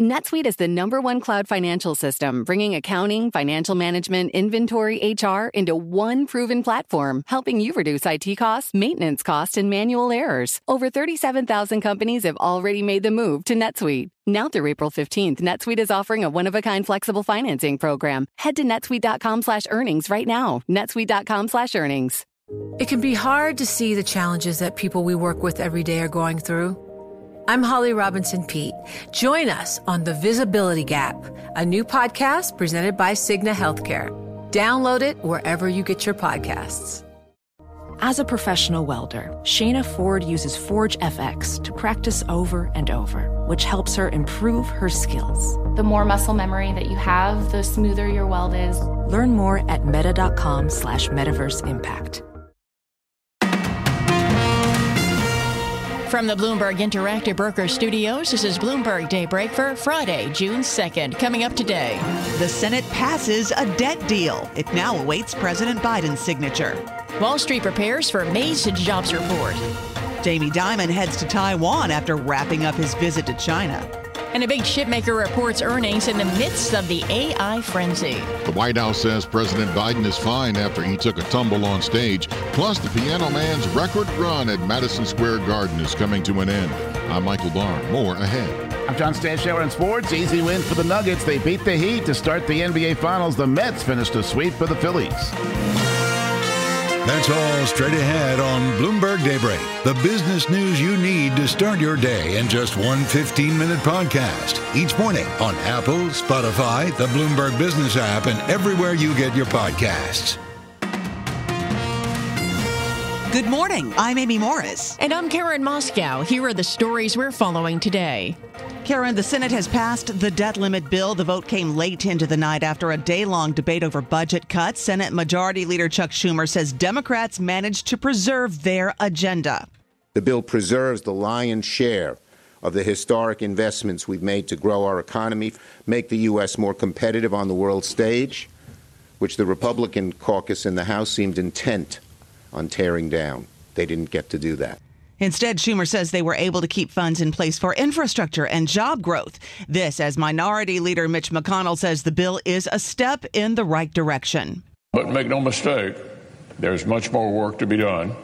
NetSuite is the number one cloud financial system, bringing accounting, financial management, inventory, HR into one proven platform, helping you reduce IT costs, maintenance costs, and manual errors. Over 37,000 companies have already made the move to NetSuite. Now through April 15th, NetSuite is offering a one-of-a-kind flexible financing program. Head to netsuite.com slash earnings right now. netsuite.com slash earnings. It can be hard to see the challenges that people we work with every day are going through. I'm Holly Robinson Pete. Join us on The Visibility Gap, a new podcast presented by Cigna Healthcare. Download it wherever you get your podcasts. As a professional welder, Shayna Ford uses Forge FX to practice over and over, which helps her improve her skills. The more muscle memory that you have, the smoother your weld is. Learn more at meta.com slash metaverse impact. From the Bloomberg Interactive Broker Studios, this is Bloomberg Daybreak for Friday, June 2nd. Coming up today. The Senate passes a debt deal. It now awaits President Biden's signature. Wall Street prepares for May's jobs report. Jamie Dimon heads to Taiwan after wrapping up his visit to China. And a big chipmaker reports earnings in the midst of the AI frenzy. The White House says President Biden is fine after he took a tumble on stage. Plus, the Piano Man's record run at Madison Square Garden is coming to an end. I'm Michael Barr. More ahead. I'm John Stashower in sports. Easy win for the Nuggets. They beat the Heat to start the NBA Finals. The Mets finished a sweep for the Phillies. That's all straight ahead on Bloomberg Daybreak, the business news you need to start your day in just one 15 minute podcast. Each morning on Apple, Spotify, the Bloomberg Business app, and everywhere you get your podcasts. Good morning. I'm Amy Morris. And I'm Karen Moscow. Here are the stories we're following today. Karen, the Senate has passed the debt limit bill. The vote came late into the night after a day long debate over budget cuts. Senate Majority Leader Chuck Schumer says Democrats managed to preserve their agenda. The bill preserves the lion's share of the historic investments we've made to grow our economy, make the U.S. more competitive on the world stage, which the Republican caucus in the House seemed intent on tearing down. They didn't get to do that. Instead, Schumer says they were able to keep funds in place for infrastructure and job growth. This, as Minority Leader Mitch McConnell says the bill is a step in the right direction. But make no mistake, there's much more work to be done.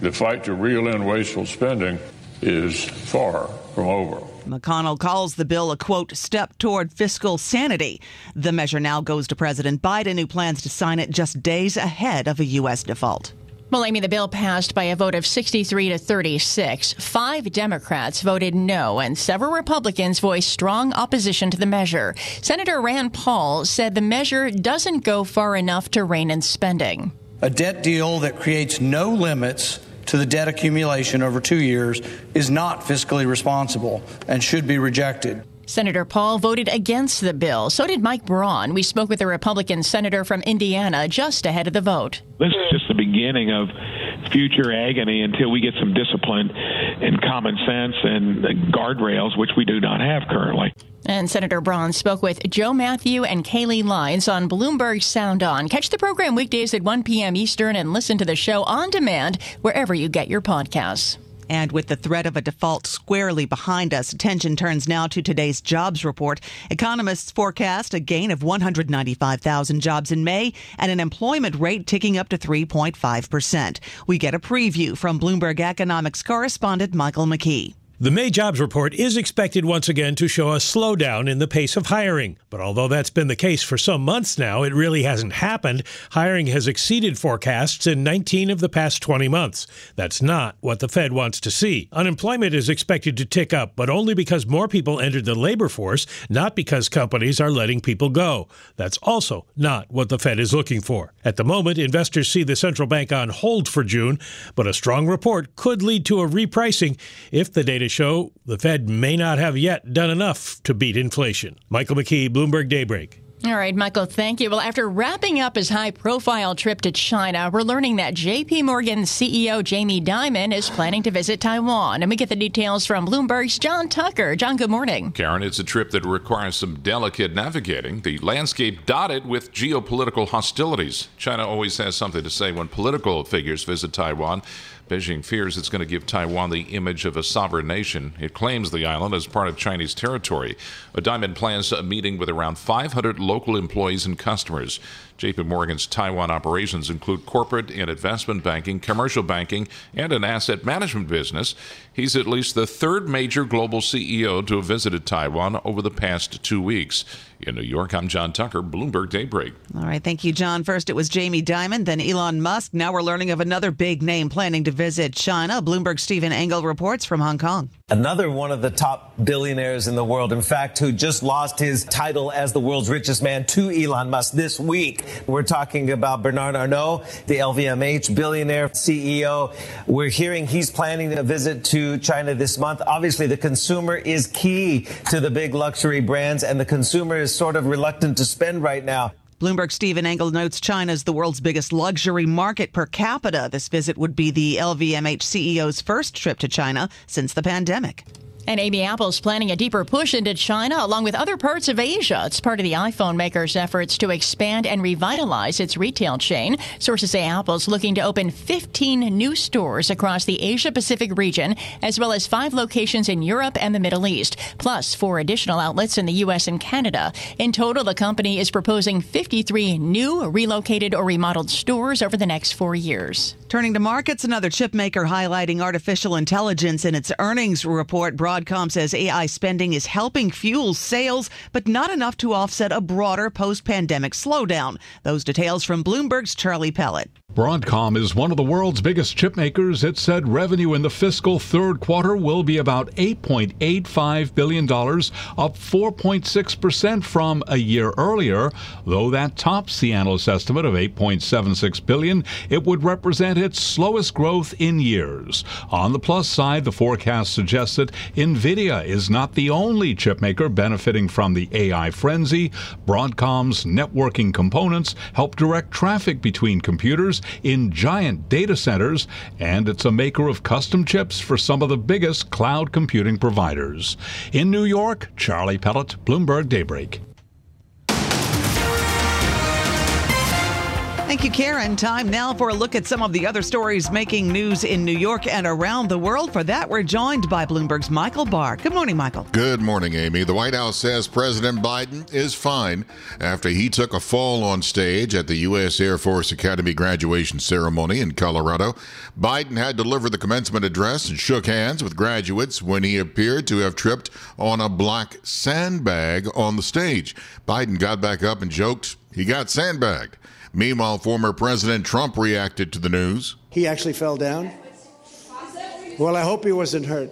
The fight to reel in wasteful spending is far from over. McConnell calls the bill a quote step toward fiscal sanity. The measure now goes to President Biden, who plans to sign it just days ahead of a U.S. default. Well, Amy, the bill passed by a vote of 63 to 36. Five Democrats voted no, and several Republicans voiced strong opposition to the measure. Senator Rand Paul said the measure doesn't go far enough to rein in spending. A debt deal that creates no limits to the debt accumulation over two years is not fiscally responsible and should be rejected. Senator Paul voted against the bill. So did Mike Braun. We spoke with a Republican senator from Indiana just ahead of the vote. This is just the beginning of future agony until we get some discipline and common sense and guardrails, which we do not have currently. And Senator Braun spoke with Joe Matthew and Kaylee Leinz on Bloomberg Sound On. Catch the program weekdays at 1 p.m. Eastern and listen to the show on demand wherever you get your podcasts. And with the threat of a default squarely behind us, attention turns now to today's jobs report. Economists forecast a gain of 195,000 jobs in May and an employment rate ticking up to 3.5%. We get a preview from Bloomberg economics correspondent Michael McKee. The May jobs report is expected once again to show a slowdown in the pace of hiring. But although that's been the case for some months now, it really hasn't happened. Hiring has exceeded forecasts in 19 of the past 20 months. That's not what the Fed wants to see. Unemployment is expected to tick up, but only because more people entered the labor force, not because companies are letting people go. That's also not what the Fed is looking for. At the moment, investors see the central bank on hold for June, but a strong report could lead to a repricing if the data show the Fed may not have yet done enough to beat inflation. Michael McKee, Bloomberg Daybreak. All right, Michael, thank you. Well, after wrapping up his high profile trip to China, we're learning that JP Morgan CEO Jamie Dimon is planning to visit Taiwan. And we get the details from Bloomberg's John Tucker. John, good morning. Karen, it's a trip that requires some delicate navigating. The landscape dotted with geopolitical hostilities. China always has something to say when political figures visit Taiwan. Beijing fears it's going to give Taiwan the image of a sovereign nation. It claims the island as part of Chinese territory. A Dimon plans a meeting with around 500 local employees and customers. JP Morgan's Taiwan operations include corporate and investment banking, commercial banking, and an asset management business. He's at least the third major global CEO to have visited Taiwan over the past two weeks. In New York, I'm John Tucker, Bloomberg Daybreak. All right, thank you, John. First, it was Jamie Dimon, then Elon Musk. Now we're learning of another big name planning to visit China. Bloomberg Stephen Engle reports from Hong Kong. Another one of the top billionaires in the world, in fact, who just lost his title as the world's richest man to Elon Musk this week. We're talking about Bernard Arnault, the LVMH billionaire CEO. We're hearing he's planning a visit to China this month. Obviously, the consumer is key to the big luxury brands, and the consumer is sort of reluctant to spend right now. Bloomberg Stephen Engle notes China is the world's biggest luxury market per capita. This visit would be the LVMH CEO's first trip to China since the pandemic. And Amy Apple's planning a deeper push into China along with other parts of Asia. It's part of the iPhone maker's efforts to expand and revitalize its retail chain. Sources say Apple's looking to open 15 new stores across the Asia Pacific region, as well as five locations in Europe and the Middle East, plus four additional outlets in the U.S. and Canada. In total, the company is proposing 53 new, relocated, or remodeled stores over the next four years. Turning to markets, another chip maker highlighting artificial intelligence in its earnings report. Broadcom says AI spending is helping fuel sales, but not enough to offset a broader post pandemic slowdown. Those details from Bloomberg's Charlie Pellet. Broadcom is one of the world's biggest chip makers. It said revenue in the fiscal third quarter will be about $8.85 billion, up 4.6% from a year earlier. Though that tops the analyst estimate of 8.76 billion, it would represent its slowest growth in years. On the plus side, the forecast suggests that NVIDIA is not the only chip maker benefiting from the AI frenzy. Broadcom's networking components help direct traffic between computers in giant data centers, and it's a maker of custom chips for some of the biggest cloud computing providers. In New York, Charlie Pellet, Bloomberg Daybreak. Thank you, Karen. Time now for a look at some of the other stories making news in New York and around the world. For that, we're joined by Bloomberg's Michael Barr. Good morning, Michael. Good morning, Amy. The White House says President Biden is fine after he took a fall on stage at the U.S. Air Force Academy graduation ceremony in Colorado. Biden had delivered the commencement address and shook hands with graduates when he appeared to have tripped on a black sandbag on the stage. Biden got back up and joked he got sandbagged. Meanwhile, former President Trump reacted to the news. He actually fell down. Well, I hope he wasn't hurt.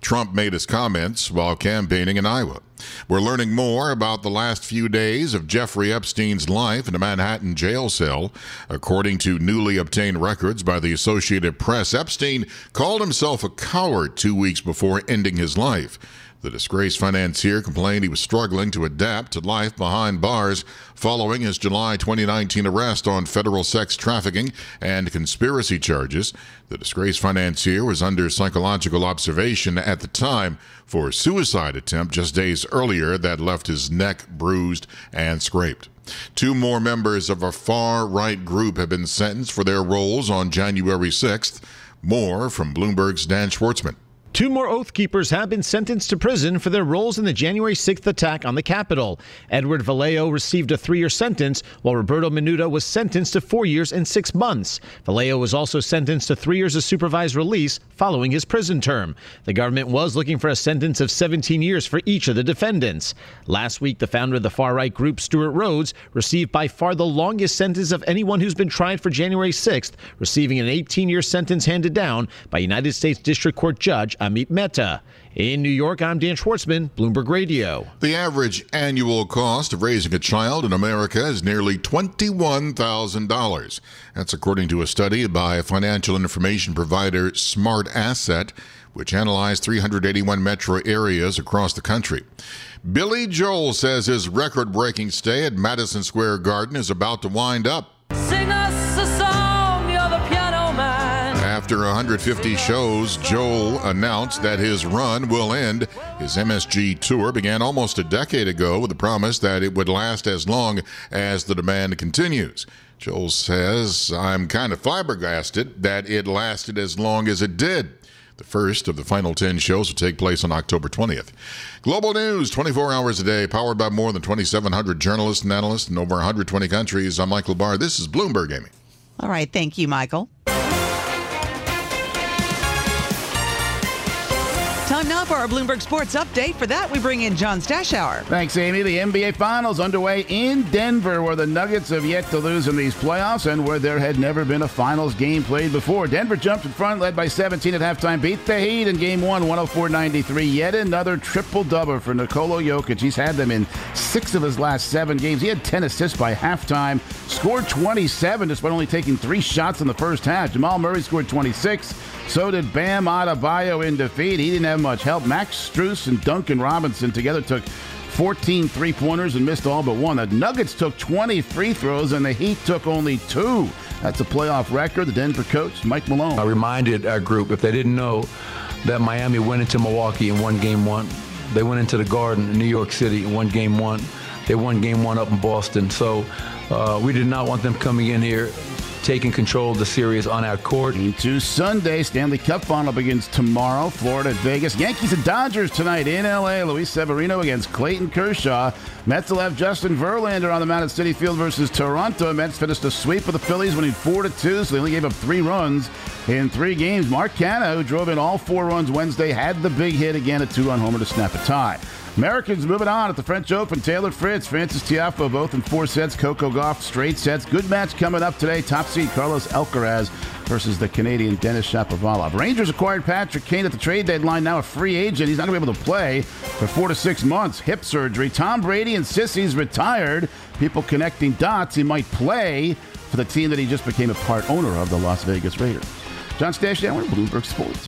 Trump made his comments while campaigning in Iowa. We're learning more about the last few days of Jeffrey Epstein's life in a Manhattan jail cell. According to newly obtained records by the Associated Press, Epstein called himself a coward two weeks before ending his life. The disgraced financier complained he was struggling to adapt to life behind bars following his July 2019 arrest on federal sex trafficking and conspiracy charges. The disgraced financier was under psychological observation at the time for a suicide attempt just days earlier that left his neck bruised and scraped. Two more members of a far right group have been sentenced for their roles on January 6th. More from Bloomberg's Dan Schwartzman. Two more Oath Keepers have been sentenced to prison for their roles in the January 6th attack on the Capitol. Edward Vallejo received a three year sentence, while Roberto Minuta was sentenced to four years and six months. Vallejo was also sentenced to three years of supervised release following his prison term. The government was looking for a sentence of 17 years for each of the defendants. Last week, the founder of the far right group, Stewart Rhodes, received by far the longest sentence of anyone who's been tried for January 6th, receiving an 18 year sentence handed down by United States District Court Judge Amit Mehta. In New York, I'm Dan Schwartzman, Bloomberg Radio. The average annual cost of raising a child in America is nearly $21,000. That's according to a study by financial information provider SmartAsset, which analyzed 381 metro areas across the country. Billy Joel says his record breaking stay at Madison Square Garden is about to wind up. Sing us a song, After 150 shows, Joel announced that his run will end. His MSG tour began almost a decade ago with the promise that it would last as long as the demand continues. Joel says, I'm kind of flabbergasted that it lasted as long as it did. The first of the final 10 shows will take place on October 20th. Global news 24 hours a day, powered by more than 2,700 journalists and analysts in over 120 countries. I'm Michael Barr. This is Bloomberg Amy. All right. Thank you, Michael. Time now for our Bloomberg Sports Update. For that, we bring in John Stashower. Thanks, Amy. The NBA Finals underway in Denver, where the Nuggets have yet to lose in these playoffs and where there had never been a Finals game played before. Denver jumped in front, led by 17 at halftime, beat the Heat in game one, 104 93. Yet another triple double for Nikola Jokic. He's had them in six of his last seven games. He had 10 assists by halftime, scored 27 despite only taking three shots in the first half. Jamal Murray scored 26. So did Bam Adebayo in defeat. He didn't have much help. Max Strus and Duncan Robinson together took 14 three pointers and missed all but one. The Nuggets took 20 free throws and the Heat took only two. That's a playoff record. The Denver coach, Mike Malone. I reminded our group, if they didn't know, that Miami went into Milwaukee and won game one. They went into the Garden in New York City and won game one. They won game one up in Boston. So uh, we did not want them coming in here taking control of the series on our court. Into Sunday, Stanley Cup final begins tomorrow. Florida Vegas. Yankees and Dodgers tonight in LA. Luis Severino against Clayton Kershaw. Mets will have Justin Verlander on the mound at Citi Field versus Toronto. Mets finished a sweep of the Phillies, winning four to two, so they only gave up three runs in three games. Mark Canha, who drove in all four runs Wednesday, had the big hit again, a two-run homer to snap a tie. Americans moving on at the French Open. Taylor Fritz, Frances Tiafoe, both in four sets. Coco Gauff, straight sets. Good match coming up today. Top seed Carlos Alcaraz versus the Canadian Denis Shapovalov. Rangers acquired Patrick Kane at the trade deadline. Now a free agent. He's not going to be able to play for four to six months. Hip surgery. Tom Brady and Sissy's retired. People connecting dots. He might play for the team that he just became a part owner of, the Las Vegas Raiders. John Stashower, Bloomberg Sports.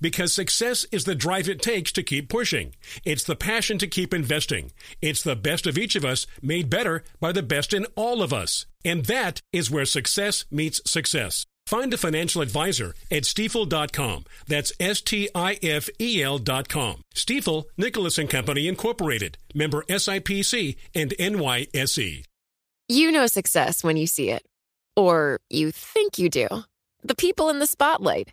Because success is the drive it takes to keep pushing. It's the passion to keep investing. It's the best of each of us made better by the best in all of us. And that is where success meets success. Find a financial advisor at stifel.com. That's S T I F E L.com. Stifel, Nicolaus and Company Incorporated, member SIPC and NYSE. You know success when you see it. Or you think you do. The people in the spotlight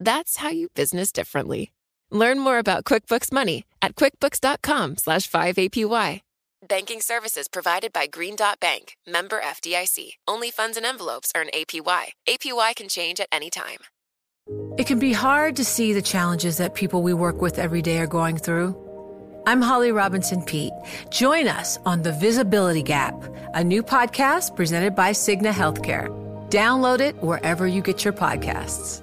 That's how you business differently. Learn more about QuickBooks Money at quickbooks.com slash 5APY. Banking services provided by Green Dot Bank, member FDIC. Only funds and envelopes earn APY. APY can change at any time. It can be hard to see the challenges that people we work with every day are going through. I'm Holly Robinson Pete. Join us on The Visibility Gap, a new podcast presented by Cigna Healthcare. Download it wherever you get your podcasts.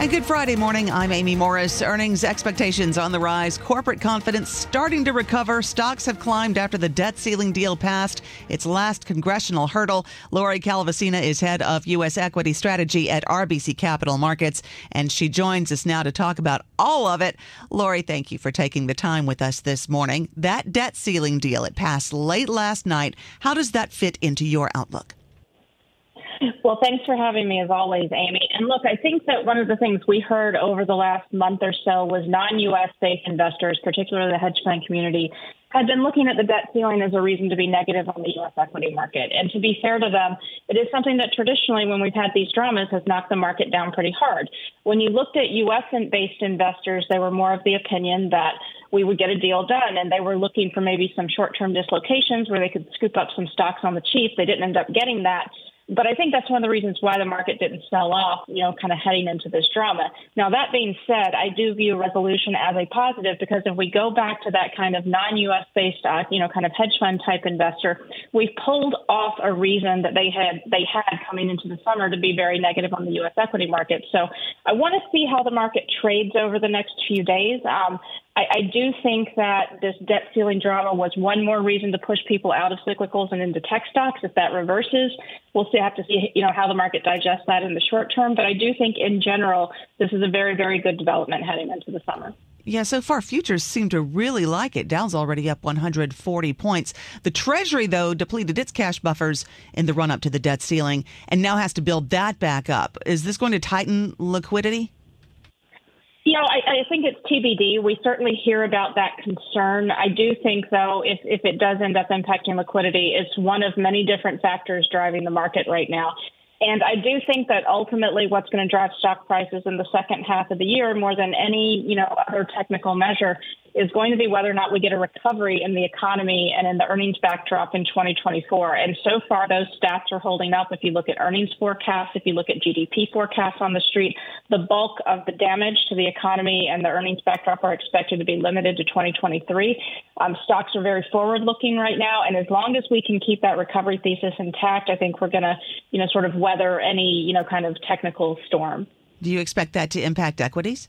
And good Friday morning. I'm Amy Morris. Earnings expectations on the rise. Corporate confidence starting to recover. Stocks have climbed after the debt ceiling deal passed its last congressional hurdle. Lori Calvasina is head of U.S. equity strategy at RBC Capital Markets, and she joins us now to talk about all of it. Lori, thank you for taking the time with us this morning. That debt ceiling deal, it passed late last night. How does that fit into your outlook? Well, thanks for having me as always, Amy. And look, I think that one of the things we heard over the last month or so was non US based investors, particularly the hedge fund community, had been looking at the debt ceiling as a reason to be negative on the U.S. equity market. And to be fair to them, it is something that traditionally, when we've had these dramas, has knocked the market down pretty hard. When you looked at U.S. based investors, they were more of the opinion that we would get a deal done, and they were looking for maybe some short term dislocations where they could scoop up some stocks on the cheap. They didn't end up getting that. But I think that's one of the reasons why the market didn't sell off, you know, kind of heading into this drama. Now, that being said, I do view resolution as a positive because if we go back to that kind of non US based, uh, you know, kind of hedge fund type investor, we've pulled off a reason that they had they had coming into the summer to be very negative on the US equity market. So I want to see how the market trades over the next few days. Um, I, I do think that this debt ceiling drama was one more reason to push people out of cyclicals and into tech stocks. If that reverses, we'll have to see, you know, how the market digests that in the short term. But I do think, in general, this is a very, very good development heading into the summer. Yeah, so far futures seem to really like it. Dow's already up 140 points. The Treasury, though, depleted its cash buffers in the run up to the debt ceiling and now has to build that back up. Is this going to tighten liquidity? You know, I, I think it's TBD. We certainly hear about that concern. I do think, though, if, if it does end up impacting liquidity, it's one of many different factors driving the market right now. And I do think that ultimately what's going to drive stock prices in the second half of the year more than any, you know, other technical measure is going to be whether or not we get a recovery in the economy and in the earnings backdrop in 2024. And so far, those stats are holding up. If you look at earnings forecasts, if you look at GDP forecasts on the street, the bulk of the damage to the economy and the earnings backdrop are expected to be limited to 2023. Um, stocks are very forward looking right now. And as long as we can keep that recovery thesis intact, I think we're going to, you know, sort of weather any, you know, kind of technical storm. Do you expect that to impact equities?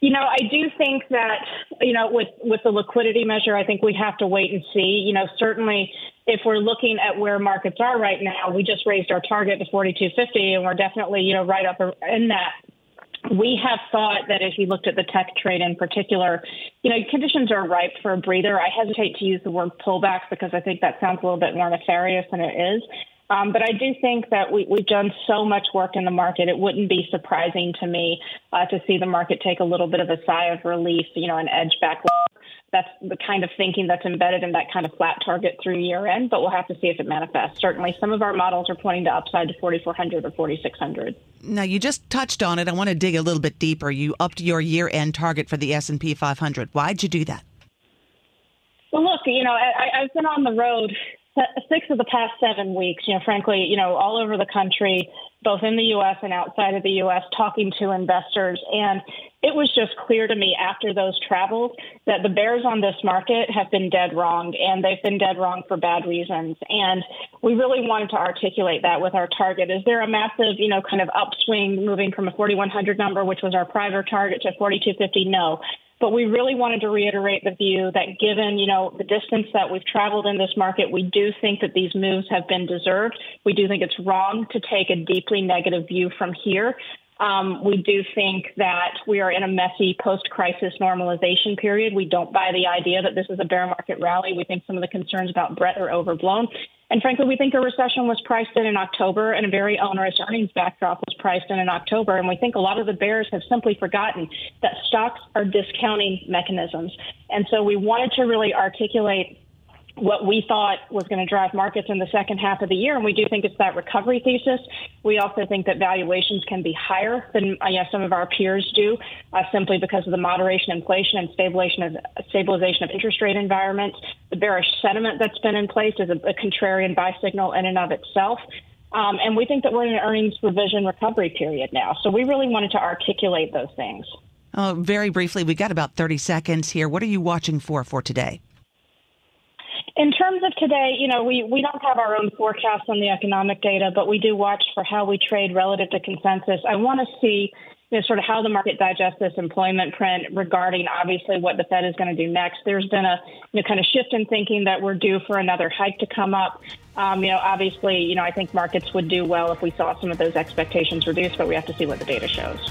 You know, I do think that, you know, with, with the liquidity measure, I think we have to wait and see. You know, certainly if we're looking at where markets are right now, we just raised our target to 4250 and we're definitely, you know, right up in that. We have thought that if you looked at the tech trade in particular, you know, conditions are ripe for a breather. I hesitate to use the word pullback because I think that sounds a little bit more nefarious than it is. Um, but I do think that we, have done so much work in the market. It wouldn't be surprising to me uh, to see the market take a little bit of a sigh of relief, you know, an edge back. That's the kind of thinking that's embedded in that kind of flat target through year end, but we'll have to see if it manifests. Certainly, some of our models are pointing to upside to 4,400 or 4,600. Now, you just touched on it. I want to dig a little bit deeper. You upped your year end target for the S&P 500. Why'd you do that? Well, look, you know, I, I've been on the road six of the past seven weeks, you know, frankly, you know, all over the country, both in the U.S. and outside of the U.S., talking to investors. And it was just clear to me after those travels that the bears on this market have been dead wrong, and they've been dead wrong for bad reasons. And we really wanted to articulate that with our target. Is there a massive, you know, kind of upswing moving from a 4,100 number, which was our prior target, to 4,250? No. But we really wanted to reiterate the view that given, you know, the distance that we've traveled in this market, we do think that these moves have been deserved. We do think it's wrong to take a deeply negative view from here. Um, we do think that we are in a messy post-crisis normalization period. We don't buy the idea that this is a bear market rally. We think some of the concerns about breadth are overblown. And frankly, we think a recession was priced in in October and a very onerous earnings backdrop was priced in in October. And we think a lot of the bears have simply forgotten that stocks are discounting mechanisms. And so we wanted to really articulate what we thought was going to drive markets in the second half of the year. And we do think it's that recovery thesis. We also think that valuations can be higher than uh, some of our peers do, uh, simply because of the moderation inflation and stabilization of, stabilization of interest rate environments. The bearish sentiment that's been in place is a, a contrarian buy signal in and of itself. Um, and we think that we're in an earnings revision recovery period now. So we really wanted to articulate those things. Oh, very briefly, we got about 30 seconds here. What are you watching for for today? In terms of today, you know, we, we don't have our own forecast on the economic data, but we do watch for how we trade relative to consensus. I want to see you know, sort of how the market digests this employment print regarding obviously what the Fed is going to do next. There's been a you know, kind of shift in thinking that we're due for another hike to come up. Um, you know, obviously, you know, I think markets would do well if we saw some of those expectations reduced, but we have to see what the data shows.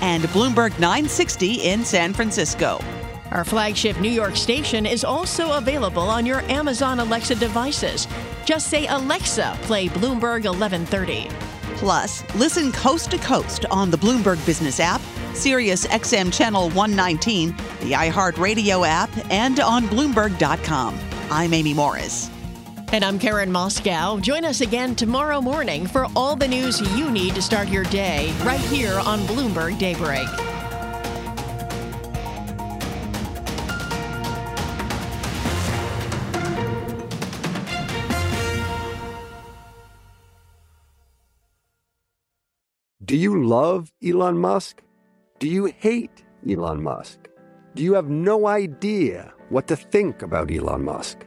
and Bloomberg 960 in San Francisco. Our flagship New York station is also available on your Amazon Alexa devices. Just say, Alexa, play Bloomberg 1130. Plus, listen coast to coast on the Bloomberg Business app, Sirius XM Channel 119, the iHeartRadio app, and on Bloomberg.com. I'm Amy Morris. And I'm Karen Moscow. Join us again tomorrow morning for all the news you need to start your day right here on Bloomberg Daybreak. Do you love Elon Musk? Do you hate Elon Musk? Do you have no idea what to think about Elon Musk?